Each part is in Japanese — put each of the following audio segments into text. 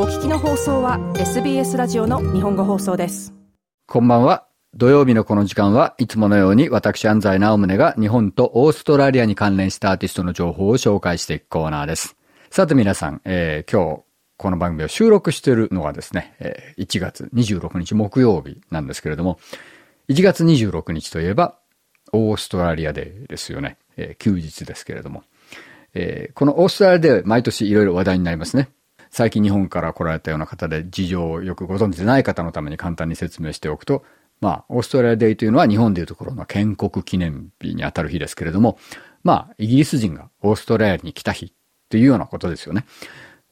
お聞きの放送は SBS ラジオの日本語放送です。こんばんは。土曜日のこの時間はいつものように私安西直宗が日本とオーストラリアに関連したアーティストの情報を紹介していくコーナーです。さて皆さん、えー、今日この番組を収録しているのがですね、えー、1月26日木曜日なんですけれども1月26日といえばオーストラリアデーですよね、えー、休日ですけれども、えー、このオーストラリアデー毎年いろいろ話題になりますね。最近日本から来られたような方で事情をよくご存知でない方のために簡単に説明しておくと、まあ、オーストラリアデイというのは日本でいうところの建国記念日にあたる日ですけれども、まあ、イギリス人がオーストラリアに来た日というようなことですよね。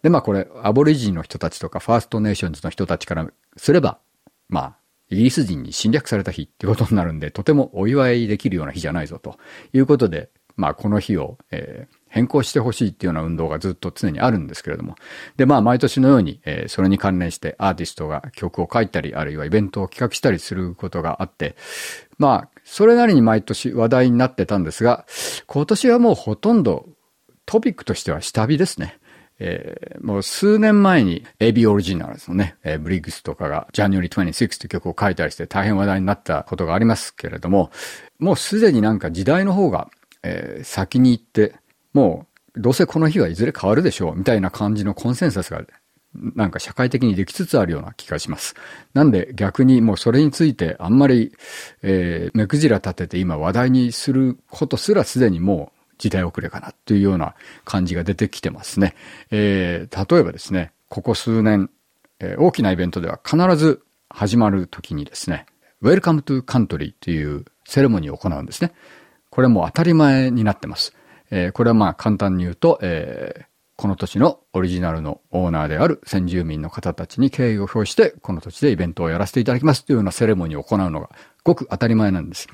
で、まあこれ、アボリジンの人たちとかファーストネーションズの人たちからすれば、まあ、イギリス人に侵略された日ってことになるんで、とてもお祝いできるような日じゃないぞということで、まあこの日を、えー、変更してほしいっていうような運動がずっと常にあるんですけれども。で、まあ、毎年のように、えー、それに関連してアーティストが曲を書いたり、あるいはイベントを企画したりすることがあって、まあ、それなりに毎年話題になってたんですが、今年はもうほとんどトピックとしては下火ですね。えー、もう数年前に AB オリジナルですのね、えー、ブリッグスとかが January 26という曲を書いたりして大変話題になったことがありますけれども、もうすでになんか時代の方が、えー、先に行って、もう、どうせこの日はいずれ変わるでしょう、みたいな感じのコンセンサスが、なんか社会的にできつつあるような気がします。なんで逆にもうそれについてあんまり、えー、目くじら立てて今話題にすることすらすでにもう時代遅れかなというような感じが出てきてますね。えー、例えばですね、ここ数年、えー、大きなイベントでは必ず始まる時にですね、Welcome to Country というセレモニーを行うんですね。これも当たり前になってます。えー、これはまあ簡単に言うと、えー、この土地のオリジナルのオーナーである先住民の方たちに敬意を表して、この土地でイベントをやらせていただきますというようなセレモニーを行うのがごく当たり前なんです。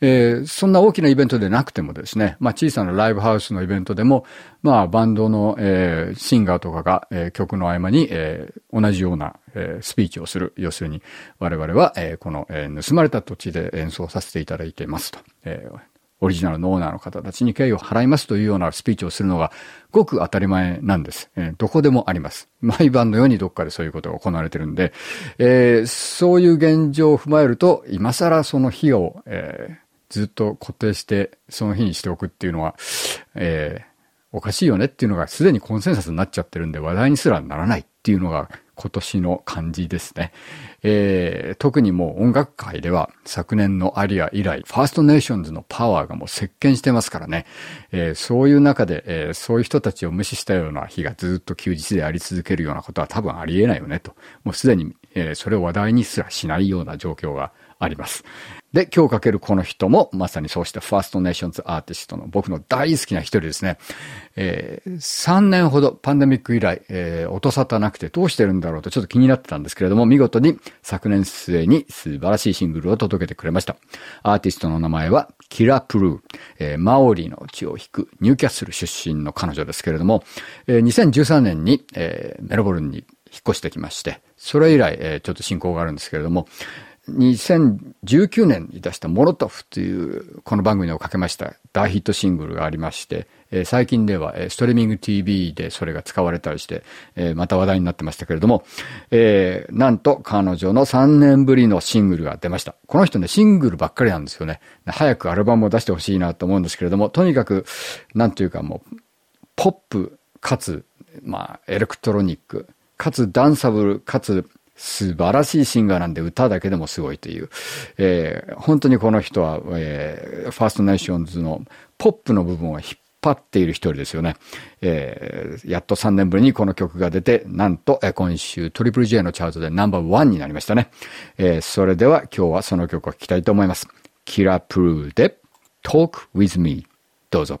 えー、そんな大きなイベントでなくてもですね、まあ小さなライブハウスのイベントでも、まあバンドの、えー、シンガーとかが、えー、曲の合間に、えー、同じような、えー、スピーチをする。要するに、我々は、えー、この、えー、盗まれた土地で演奏させていただいていますと。えーオリジナルのオーナーの方たちに敬意を払いますというようなスピーチをするのがごく当たり前なんです。えー、どこでもあります。毎晩のようにどっかでそういうことが行われてるんで、えー、そういう現状を踏まえると、今更その日を、えー、ずっと固定してその日にしておくっていうのは、えー、おかしいよねっていうのがすでにコンセンサスになっちゃってるんで話題にすらならないっていうのが今年の感じですね。えー、特にもう音楽界では昨年のアリア以来、ファーストネーションズのパワーがもう席巻してますからね。えー、そういう中で、えー、そういう人たちを無視したような日がずっと休日であり続けるようなことは多分ありえないよねと。もうすでに、え、それを話題にすらしないような状況があります。で、今日かけるこの人も、まさにそうしたファーストネーションズアーティストの僕の大好きな一人ですね。えー、3年ほどパンデミック以来、えー、音沙汰なくてどうしてるんだろうとちょっと気になってたんですけれども、見事に昨年末に素晴らしいシングルを届けてくれました。アーティストの名前は、キラ・プルー、えー、マオリの血を引くニューキャッスル出身の彼女ですけれども、えー、2013年に、えー、メロボルンに引っ越してきまして、それ以来、えー、ちょっと進行があるんですけれども、2019年に出したモロトフというこの番組をかけました大ヒットシングルがありまして、え、最近では、え、ストリーミング TV でそれが使われたりして、え、また話題になってましたけれども、えー、なんと彼女の3年ぶりのシングルが出ました。この人ね、シングルばっかりなんですよね。早くアルバムを出してほしいなと思うんですけれども、とにかく、なんというかもう、ポップかつ、まあ、エレクトロニック、かつダンサブル、かつ素晴らしいシンガーなんで歌だけでもすごいという。えー、本当にこの人は、えー、ファーストネーションズのポップの部分を引っ張っている一人ですよね。えー、やっと3年ぶりにこの曲が出て、なんと、えー、今週トリプル J のチャートでナンバーワンになりましたね。えー、それでは今日はその曲を聴きたいと思います。キラプルーで Talk with me どうぞ。